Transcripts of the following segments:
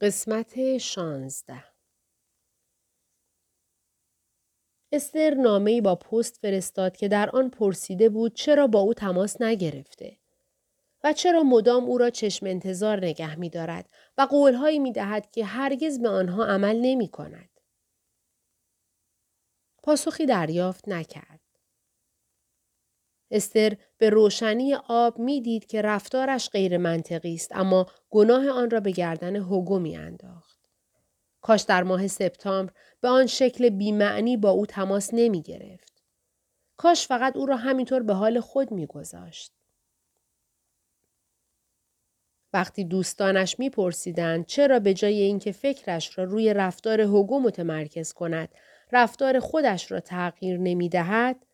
قسمت شانزده استر نامه با پست فرستاد که در آن پرسیده بود چرا با او تماس نگرفته و چرا مدام او را چشم انتظار نگه می دارد و قولهایی می دهد که هرگز به آنها عمل نمی کند. پاسخی دریافت نکرد. استر به روشنی آب می‌دید که رفتارش غیر منطقی است اما گناه آن را به گردن هوگو می انداخت. کاش در ماه سپتامبر به آن شکل بیمعنی با او تماس نمی گرفت. کاش فقط او را همینطور به حال خود می گذاشت. وقتی دوستانش میپرسیدند چرا به جای اینکه فکرش را روی رفتار هوگو متمرکز کند رفتار خودش را تغییر نمی دهد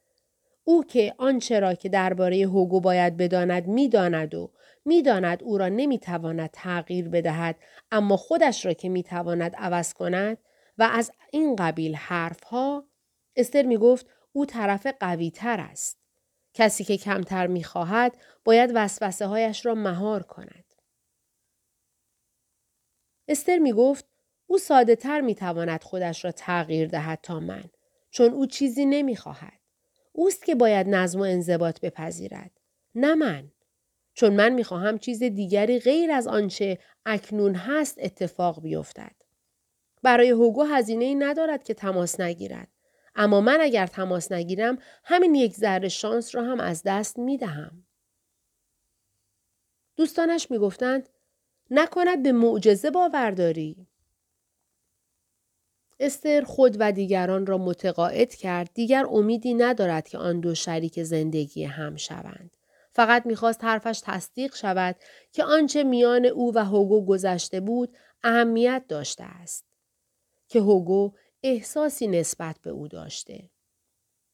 او که آنچه را که درباره هوگو باید بداند می‌داند و می‌داند او را نمی‌تواند تغییر بدهد اما خودش را که می‌تواند عوض کند و از این قبیل حرفها استر می گفت او طرف قوی تر است. کسی که کمتر می‌خواهد باید وسوسه هایش را مهار کند. استر می گفت او ساده تر می تواند خودش را تغییر دهد تا من چون او چیزی نمی خواهد. اوست که باید نظم و انضباط بپذیرد. نه من. چون من می خواهم چیز دیگری غیر از آنچه اکنون هست اتفاق بیفتد. برای هوگو هزینه ای ندارد که تماس نگیرد. اما من اگر تماس نگیرم همین یک ذره شانس را هم از دست می دهم. دوستانش می گفتند نکند به معجزه باور داری. استر خود و دیگران را متقاعد کرد دیگر امیدی ندارد که آن دو شریک زندگی هم شوند. فقط می‌خواست حرفش تصدیق شود که آنچه میان او و هوگو گذشته بود اهمیت داشته است. که هوگو احساسی نسبت به او داشته.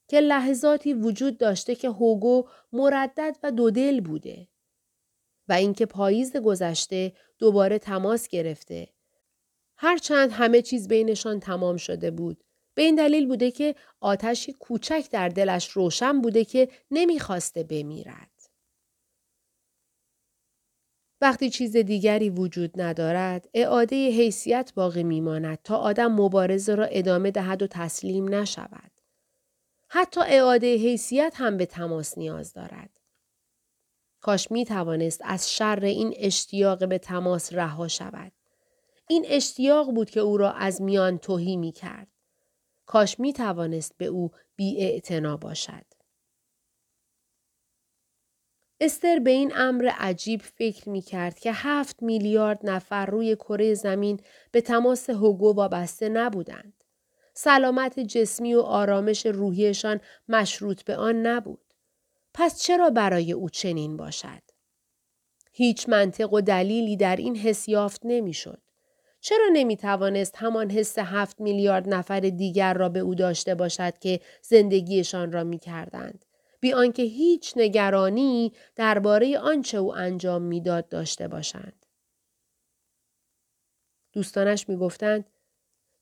که لحظاتی وجود داشته که هوگو مردد و دودل بوده. و اینکه پاییز گذشته دوباره تماس گرفته. هرچند همه چیز بینشان تمام شده بود. به این دلیل بوده که آتشی کوچک در دلش روشن بوده که نمی‌خواسته بمیرد. وقتی چیز دیگری وجود ندارد، اعاده حیثیت باقی میماند تا آدم مبارزه را ادامه دهد و تسلیم نشود. حتی اعاده حیثیت هم به تماس نیاز دارد. کاش می توانست از شر این اشتیاق به تماس رها شود. این اشتیاق بود که او را از میان توهی می کرد. کاش می توانست به او بی باشد. استر به این امر عجیب فکر می کرد که هفت میلیارد نفر روی کره زمین به تماس هوگو وابسته نبودند. سلامت جسمی و آرامش روحیشان مشروط به آن نبود. پس چرا برای او چنین باشد؟ هیچ منطق و دلیلی در این حس یافت نمی‌شد. چرا نمی توانست همان حس هفت میلیارد نفر دیگر را به او داشته باشد که زندگیشان را می کردند؟ بی آنکه هیچ نگرانی درباره آنچه او انجام می‌داد داشته باشند. دوستانش می‌گفتند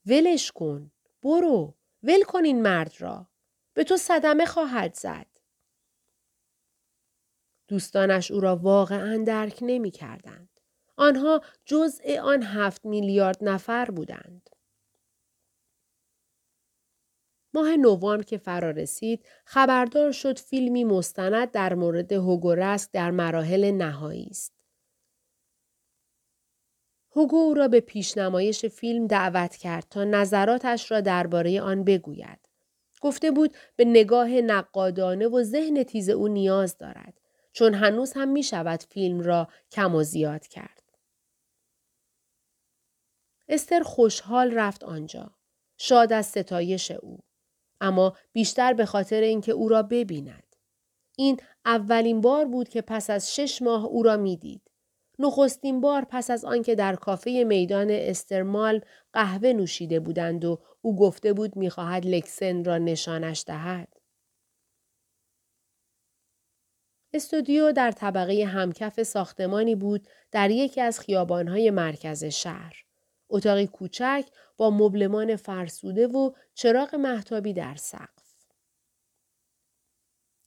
ولش کن برو ول کن این مرد را به تو صدمه خواهد زد دوستانش او را واقعا درک نمی کردند. آنها جزء آن هفت میلیارد نفر بودند. ماه نوامبر که فرا رسید خبردار شد فیلمی مستند در مورد هوگورسک در مراحل نهایی است. هوگو او را به پیشنمایش فیلم دعوت کرد تا نظراتش را درباره آن بگوید. گفته بود به نگاه نقادانه و ذهن تیز او نیاز دارد. چون هنوز هم می شود فیلم را کم و زیاد کرد. استر خوشحال رفت آنجا. شاد از ستایش او. اما بیشتر به خاطر اینکه او را ببیند. این اولین بار بود که پس از شش ماه او را می‌دید. نخستین بار پس از آنکه در کافه میدان استرمال قهوه نوشیده بودند و او گفته بود می‌خواهد لکسن را نشانش دهد. استودیو در طبقه همکف ساختمانی بود در یکی از خیابانهای مرکز شهر. اتاقی کوچک با مبلمان فرسوده و چراغ محتابی در سقف.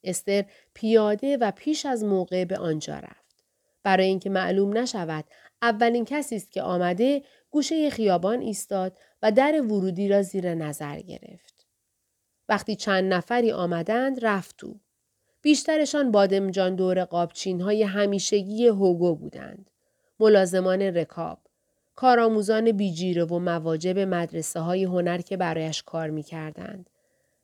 استر پیاده و پیش از موقع به آنجا رفت. برای اینکه معلوم نشود اولین کسی است که آمده گوشه خیابان ایستاد و در ورودی را زیر نظر گرفت. وقتی چند نفری آمدند رفت تو. بیشترشان بادمجان دور قابچین های همیشگی هوگو بودند. ملازمان رکاب. کارآموزان بیجیره و مواجب مدرسه های هنر که برایش کار می کردند.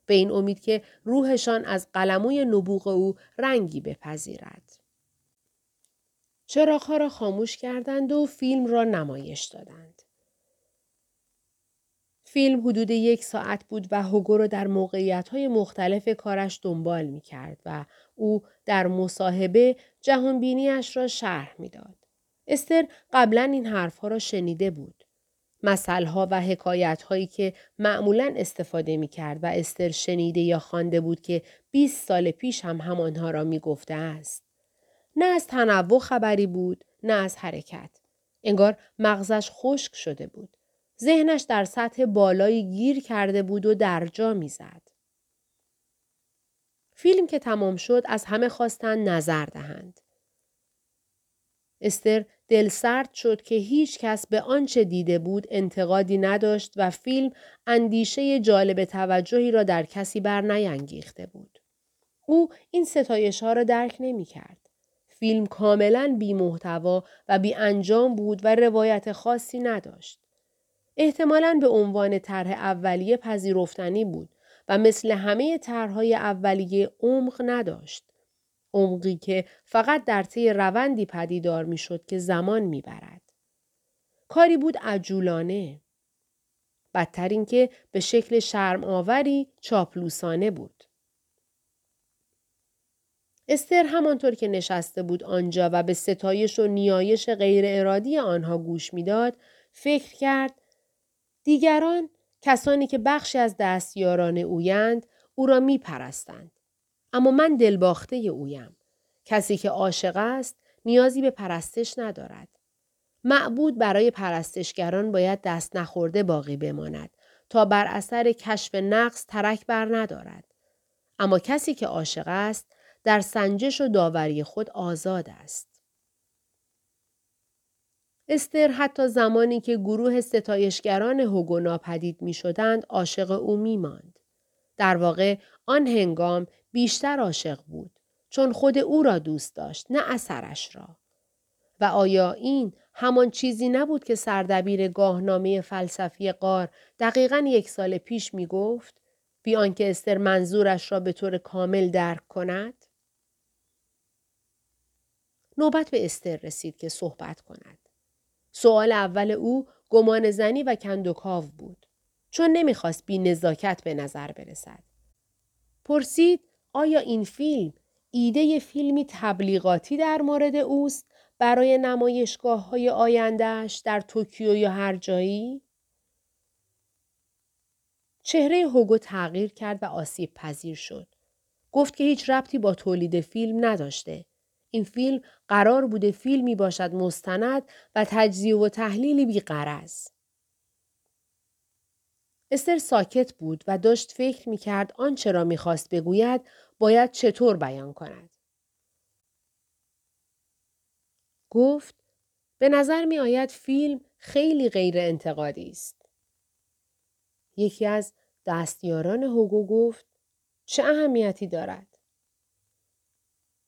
به این امید که روحشان از قلموی نبوغ او رنگی بپذیرد. چراغها را خاموش کردند و فیلم را نمایش دادند. فیلم حدود یک ساعت بود و هوگو را در موقعیت های مختلف کارش دنبال می کرد و او در مصاحبه جهانبینیش را شرح می‌داد. استر قبلا این حرفها را شنیده بود. مسئله و حکایت هایی که معمولا استفاده می کرد و استر شنیده یا خوانده بود که 20 سال پیش هم همانها را می گفته است. نه از تنوع خبری بود نه از حرکت. انگار مغزش خشک شده بود. ذهنش در سطح بالایی گیر کرده بود و در جا می‌زد. فیلم که تمام شد از همه خواستند نظر دهند. استر دل سرد شد که هیچ کس به آنچه دیده بود انتقادی نداشت و فیلم اندیشه جالب توجهی را در کسی بر نینگیخته بود. او این ستایش ها را درک نمی کرد. فیلم کاملا بی محتوا و بی انجام بود و روایت خاصی نداشت. احتمالا به عنوان طرح اولیه پذیرفتنی بود و مثل همه طرحهای اولیه عمق نداشت. عمقی که فقط در طی روندی پدیدار می‌شد که زمان می‌برد. کاری بود عجولانه. بدتر اینکه به شکل شرم آوری چاپلوسانه بود. استر همانطور که نشسته بود آنجا و به ستایش و نیایش غیر ارادی آنها گوش می‌داد فکر کرد دیگران کسانی که بخشی از دستیاران اویند او را می پرستند. اما من دلباخته اویم. کسی که عاشق است نیازی به پرستش ندارد. معبود برای پرستشگران باید دست نخورده باقی بماند تا بر اثر کشف نقص ترک بر ندارد. اما کسی که عاشق است در سنجش و داوری خود آزاد است. استر حتی زمانی که گروه ستایشگران هوگو ناپدید می شدند عاشق او می ماند. در واقع آن هنگام بیشتر عاشق بود چون خود او را دوست داشت نه اثرش را. و آیا این همان چیزی نبود که سردبیر گاهنامه فلسفی قار دقیقا یک سال پیش می گفت؟ بی آنکه استر منظورش را به طور کامل درک کند؟ نوبت به استر رسید که صحبت کند. سوال اول او گمان زنی و کندوکاو بود. چون نمی‌خواست بی نزاکت به نظر برسد. پرسید آیا این فیلم ایده فیلمی تبلیغاتی در مورد اوست برای نمایشگاه های آیندهش در توکیو یا هر جایی؟ چهره هوگو تغییر کرد و آسیب پذیر شد. گفت که هیچ ربطی با تولید فیلم نداشته. این فیلم قرار بوده فیلمی باشد مستند و تجزیه و تحلیلی بیقرز. استر ساکت بود و داشت فکر می کرد آنچه را می‌خواست بگوید باید چطور بیان کند. گفت به نظر می آید فیلم خیلی غیر انتقادی است. یکی از دستیاران هوگو گفت چه اهمیتی دارد؟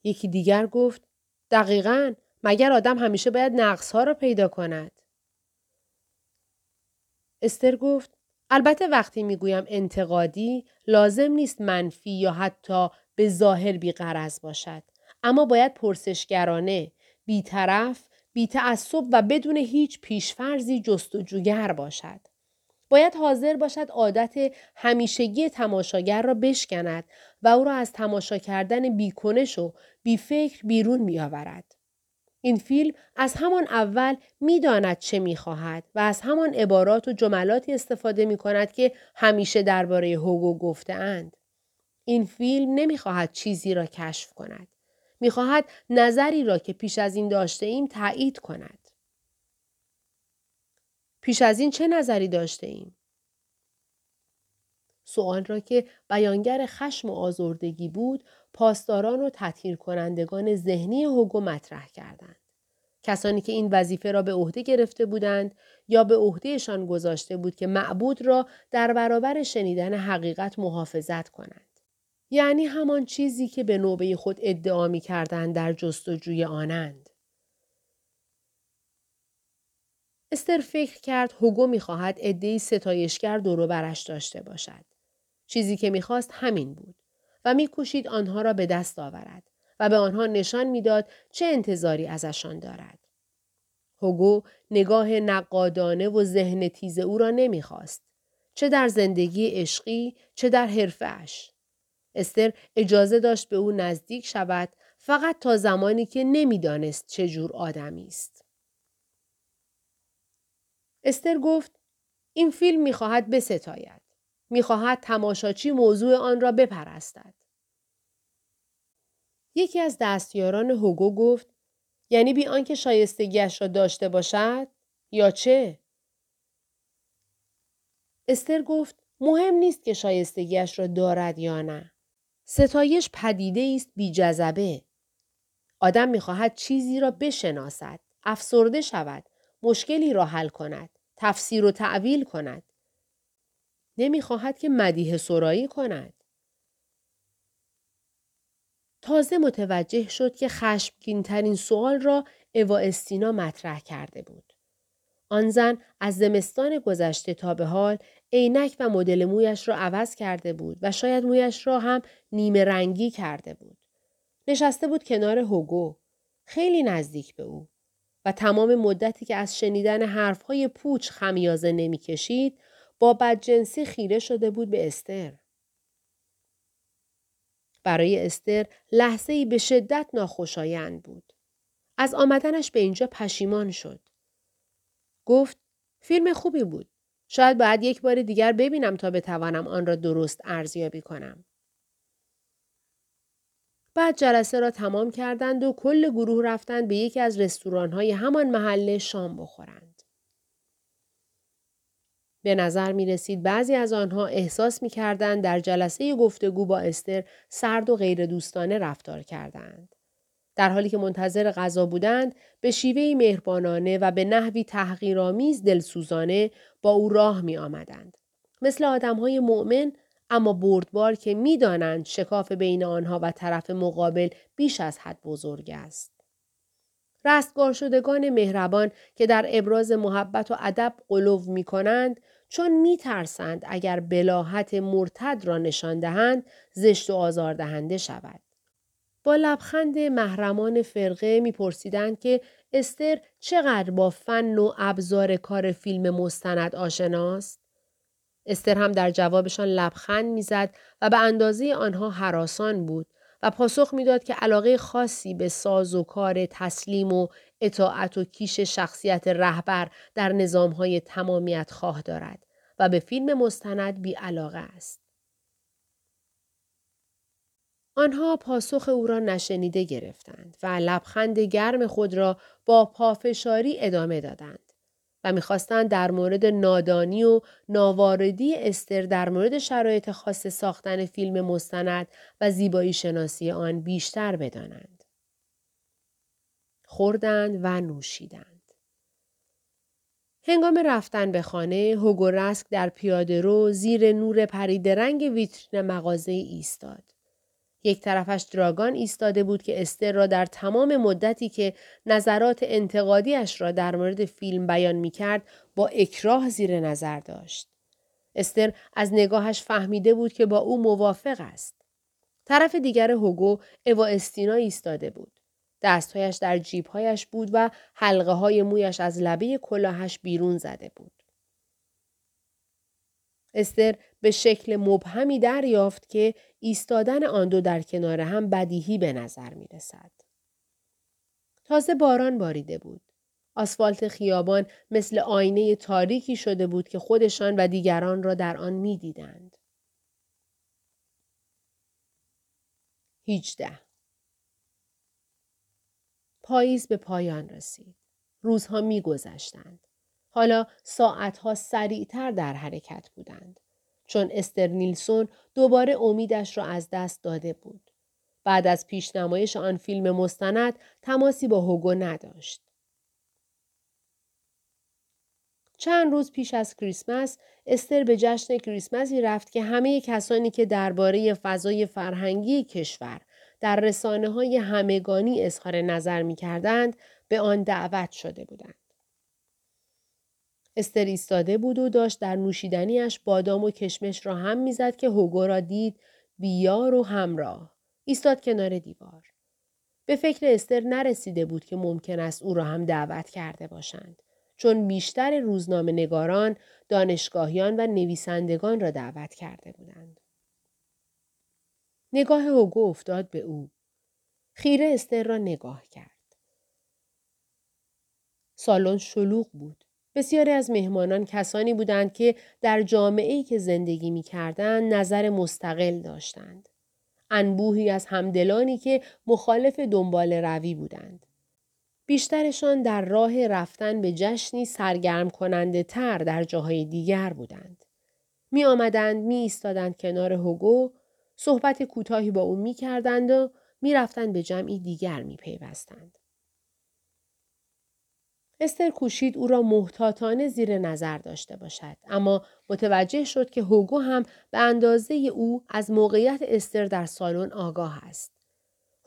یکی دیگر گفت دقیقا مگر آدم همیشه باید نقص ها را پیدا کند. استر گفت البته وقتی می‌گویم انتقادی لازم نیست منفی یا حتی به ظاهر بیقرض باشد. اما باید پرسشگرانه، بیطرف، بیتعصب و بدون هیچ پیشفرزی جستجوگر باشد. باید حاضر باشد عادت همیشگی تماشاگر را بشکند و او را از تماشا کردن بیکنش و بیفکر بیرون بیاورد. این فیلم از همان اول می‌داند چه می‌خواهد و از همان عبارات و جملاتی استفاده می کند که همیشه درباره هوگو گفته اند. این فیلم نمی‌خواهد چیزی را کشف کند. می‌خواهد نظری را که پیش از این داشته ایم تایید کند. پیش از این چه نظری داشته ایم؟ سوال را که بیانگر خشم و آزردگی بود پاسداران و تطهیر کنندگان ذهنی هوگو مطرح کردند. کسانی که این وظیفه را به عهده گرفته بودند یا به عهدهشان گذاشته بود که معبود را در برابر شنیدن حقیقت محافظت کنند. یعنی همان چیزی که به نوبه خود ادعا می کردند در جستجوی آنند. استر فکر کرد هوگو می‌خواهد عدهای ستایشگر دورو برش داشته باشد. چیزی که می‌خواست همین بود و میکوشید آنها را به دست آورد و به آنها نشان می‌داد چه انتظاری ازشان دارد. هوگو نگاه نقادانه و ذهن تیز او را نمی‌خواست. چه در زندگی عشقی چه در حرفش. استر اجازه داشت به او نزدیک شود فقط تا زمانی که نمی‌دانست چه جور آدمی است. استر گفت این فیلم می‌خواهد بستاید. می‌خواهد تماشاچی موضوع آن را بپرستد. یکی از دستیاران هوگو گفت یعنی بی آنکه شایستگیش را داشته باشد یا چه؟ استر گفت مهم نیست که شایستگیش را دارد یا نه. ستایش پدیده است بی جذبه. آدم می‌خواهد چیزی را بشناسد، افسرده شود، مشکلی را حل کند، تفسیر و تعویل کند. نمی‌خواهد که مدیه سرایی کند. تازه متوجه شد که خشمگین ترین سوال را اوا استینا مطرح کرده بود. آن زن از زمستان گذشته تا به حال عینک و مدل مویش را عوض کرده بود و شاید مویش را هم نیمه رنگی کرده بود. نشسته بود کنار هوگو. خیلی نزدیک به او. و تمام مدتی که از شنیدن حرفهای پوچ خمیازه نمی‌کشید با بدجنسی خیره شده بود به استر. برای استر لحظه ای به شدت ناخوشایند بود. از آمدنش به اینجا پشیمان شد. گفت فیلم خوبی بود. شاید باید یک بار دیگر ببینم تا بتوانم آن را درست ارزیابی کنم. بعد جلسه را تمام کردند و کل گروه رفتند به یکی از رستوران های همان محله شام بخورند. به نظر می رسید بعضی از آنها احساس می کردند در جلسه گفتگو با استر سرد و غیر دوستانه رفتار کردند. در حالی که منتظر غذا بودند به شیوهی مهربانانه و به نحوی تحقیرآمیز دلسوزانه با او راه می آمدند. مثل آدم های مؤمن اما بردبار که می‌دانند شکاف بین آنها و طرف مقابل بیش از حد بزرگ است. رستگار شدگان مهربان که در ابراز محبت و ادب قلوب می کنند چون می ترسند اگر بلاحت مرتد را نشان دهند زشت و آزاردهنده شود. با لبخند محرمان فرقه میپرسیدند که استر چقدر با فن و ابزار کار فیلم مستند آشناست؟ استر هم در جوابشان لبخند می‌زد و به اندازه آنها حراسان بود و پاسخ می‌داد که علاقه خاصی به ساز و کار تسلیم و اطاعت و کیش شخصیت رهبر در نظامهای تمامیت خواه دارد و به فیلم مستند بی علاقه است. آنها پاسخ او را نشنیده گرفتند و لبخند گرم خود را با پافشاری ادامه دادند و می‌خواستند در مورد نادانی و ناواردی استر در مورد شرایط خاص ساختن فیلم مستند و زیبایی شناسی آن بیشتر بدانند. خوردند و نوشیدند. هنگام رفتن به خانه، هوگو رسک در پیاده رو زیر نور پرید رنگ ویترین مغازه ایستاد. یک طرفش دراگان ایستاده بود که استر را در تمام مدتی که نظرات انتقادیش را در مورد فیلم بیان می کرد با اکراه زیر نظر داشت. استر از نگاهش فهمیده بود که با او موافق است. طرف دیگر هوگو اوا استینا ایستاده بود. دستهایش در جیبهایش بود و حلقه های مویش از لبه کلاهش بیرون زده بود. استر به شکل مبهمی دریافت که ایستادن آن دو در کنار هم بدیهی به نظر می رسد. تازه باران باریده بود. آسفالت خیابان مثل آینه تاریکی شده بود که خودشان و دیگران را در آن می دیدند. 18. پاییز به پایان رسید. روزها میگذشتند. حالا ساعتها سریعتر در حرکت بودند. چون استر نیلسون دوباره امیدش را از دست داده بود. بعد از پیشنمایش آن فیلم مستند تماسی با هوگو نداشت. چند روز پیش از کریسمس استر به جشن کریسمسی رفت که همه کسانی که درباره فضای فرهنگی کشور در رسانه های همگانی اظهار نظر می کردند به آن دعوت شده بودند. استر ایستاده بود و داشت در نوشیدنیش بادام و کشمش را هم می‌زد که هوگو را دید بیار و همراه. ایستاد کنار دیوار. به فکر استر نرسیده بود که ممکن است او را هم دعوت کرده باشند. چون بیشتر روزنامه نگاران، دانشگاهیان و نویسندگان را دعوت کرده بودند. نگاه هوگو افتاد به او. خیره استر را نگاه کرد. سالن شلوغ بود. بسیاری از مهمانان کسانی بودند که در جامعه که زندگی می کردن نظر مستقل داشتند. انبوهی از همدلانی که مخالف دنبال روی بودند. بیشترشان در راه رفتن به جشنی سرگرم کننده تر در جاهای دیگر بودند. می آمدند می ایستادند کنار هوگو صحبت کوتاهی با او می کردند و می رفتند به جمعی دیگر می پیوستند. استر کوشید او را محتاطانه زیر نظر داشته باشد اما متوجه شد که هوگو هم به اندازه او از موقعیت استر در سالن آگاه است.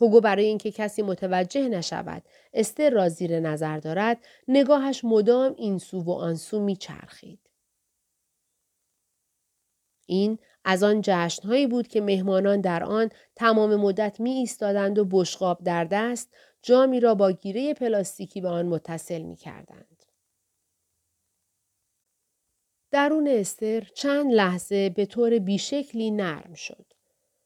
هوگو برای اینکه کسی متوجه نشود استر را زیر نظر دارد نگاهش مدام این سو و آن سو میچرخید این از آن جشنهایی بود که مهمانان در آن تمام مدت می ایستادند و بشقاب در دست جامی را با گیره پلاستیکی به آن متصل می کردند. درون استر چند لحظه به طور بیشکلی نرم شد.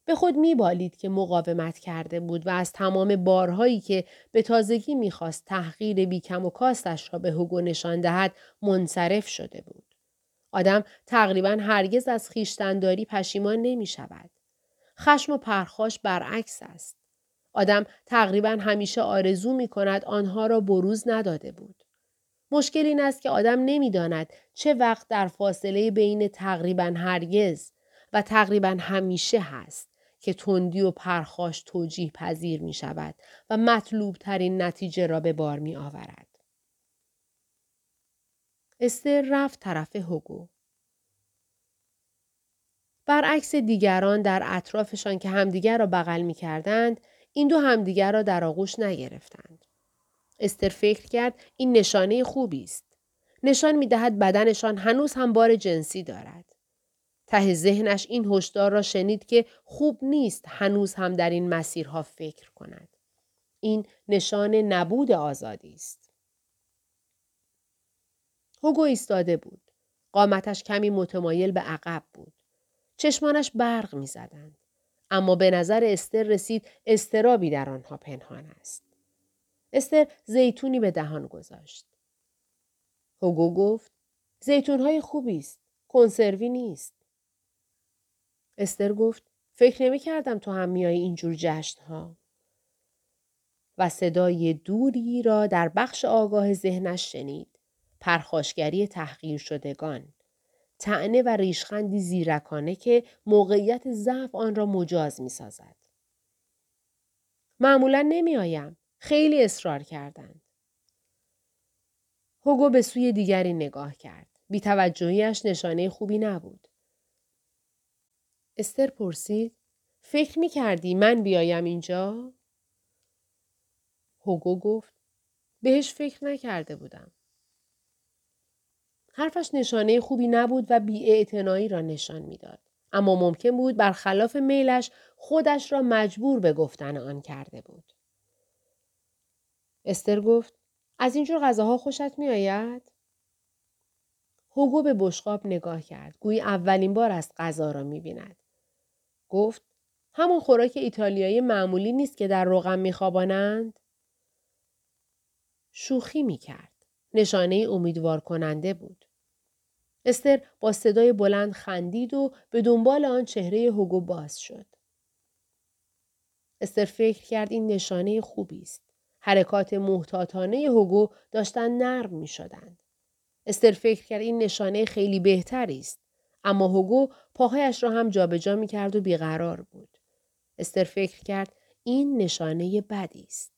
به خود میبالید که مقاومت کرده بود و از تمام بارهایی که به تازگی می‌خواست تحقیر بیکم و کاستش را به هوگو نشان دهد منصرف شده بود. آدم تقریبا هرگز از خیشتنداری پشیمان نمی شود. خشم و پرخاش برعکس است. آدم تقریبا همیشه آرزو می کند آنها را بروز نداده بود. مشکل این است که آدم نمی‌داند چه وقت در فاصله بین تقریبا هرگز و تقریبا همیشه هست که تندی و پرخاش توجیه پذیر می شود و مطلوب ترین نتیجه را به بار می آورد. استر رفت طرف هوگو. برعکس دیگران در اطرافشان که همدیگر را بغل می کردند، این دو همدیگر را در آغوش نگرفتند. استر فکر کرد این نشانه خوبی است. نشان می دهد بدنشان هنوز هم بار جنسی دارد. ته ذهنش این هشدار را شنید که خوب نیست هنوز هم در این مسیرها فکر کند. این نشان نبود آزادی است. هوگو ایستاده بود. قامتش کمی متمایل به عقب بود. چشمانش برق می زدند. اما به نظر استر رسید استرابی در آنها پنهان است. استر زیتونی به دهان گذاشت. هوگو گفت زیتونهای خوبی است. کنسروی نیست. استر گفت فکر نمی کردم تو هم میایی اینجور جشن ها. و صدای دوری را در بخش آگاه ذهنش شنید. پرخاشگری تحقیر شدگان. تعنه و ریشخندی زیرکانه که موقعیت ضعف آن را مجاز می سازد. معمولا نمی آیم. خیلی اصرار کردند. هوگو به سوی دیگری نگاه کرد. بی توجهیش نشانه خوبی نبود. استر پرسید فکر می کردی من بیایم اینجا؟ هوگو گفت بهش فکر نکرده بودم. حرفش نشانه خوبی نبود و بیاعتنایی را نشان می‌داد. اما ممکن بود برخلاف میلش خودش را مجبور به گفتن آن کرده بود. استر گفت از اینجور غذاها خوشت میآید؟ هوگو به بشقاب نگاه کرد. گویی اولین بار است غذا را می بیند. گفت همون خوراک ایتالیایی معمولی نیست که در روغم میخوابانند؟ شوخی می‌کرد. نشانه امیدوار کننده بود. استر با صدای بلند خندید و به دنبال آن چهره هوگو باز شد. استر فکر کرد این نشانه خوبی است. حرکات محتاطانه هوگو داشتن نرم می شدند. استر فکر کرد این نشانه خیلی بهتری است. اما هوگو پاهایش را هم جابجا می کرد و بیقرار بود. استر فکر کرد این نشانه بدی است.